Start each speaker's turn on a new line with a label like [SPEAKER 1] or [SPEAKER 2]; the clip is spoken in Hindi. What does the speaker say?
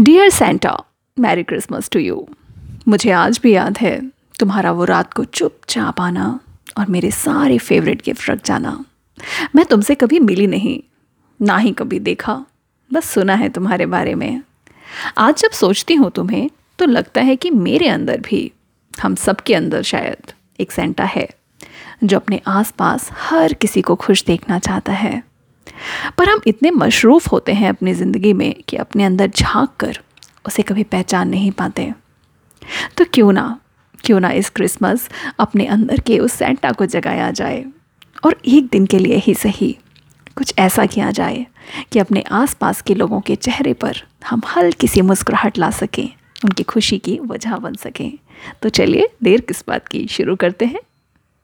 [SPEAKER 1] Dear Santa merry Christmas to you मुझे आज भी याद है तुम्हारा वो रात को चुपचाप आना और मेरे सारे फेवरेट गिफ्ट रख जाना। मैं तुमसे कभी मिली नहीं, ना ही कभी देखा। बस सुना है तुम्हारे बारे में। आज जब सोचती हूँ तुम्हें तो लगता है कि मेरे अंदर भी, हम सब के अंदर शायद, एक सेंटा है, जो अपने आसपास हर किसी को खुश देखना चाहता है। पर हम इतने मशरूफ़ होते हैं अपनी ज़िंदगी में कि अपने अंदर झाँक कर उसे कभी पहचान नहीं पाते। तो क्यों ना क्यों ना इस क्रिसमस अपने अंदर के उस सेंटा को जगाया जाए और एक दिन के लिए ही सही कुछ ऐसा किया जाए कि अपने आसपास के लोगों के चेहरे पर हम हल्की सी मुस्कुराहट ला सकें, उनकी खुशी की वजह बन सकें। तो चलिए देर किस बात की शुरू करते हैं।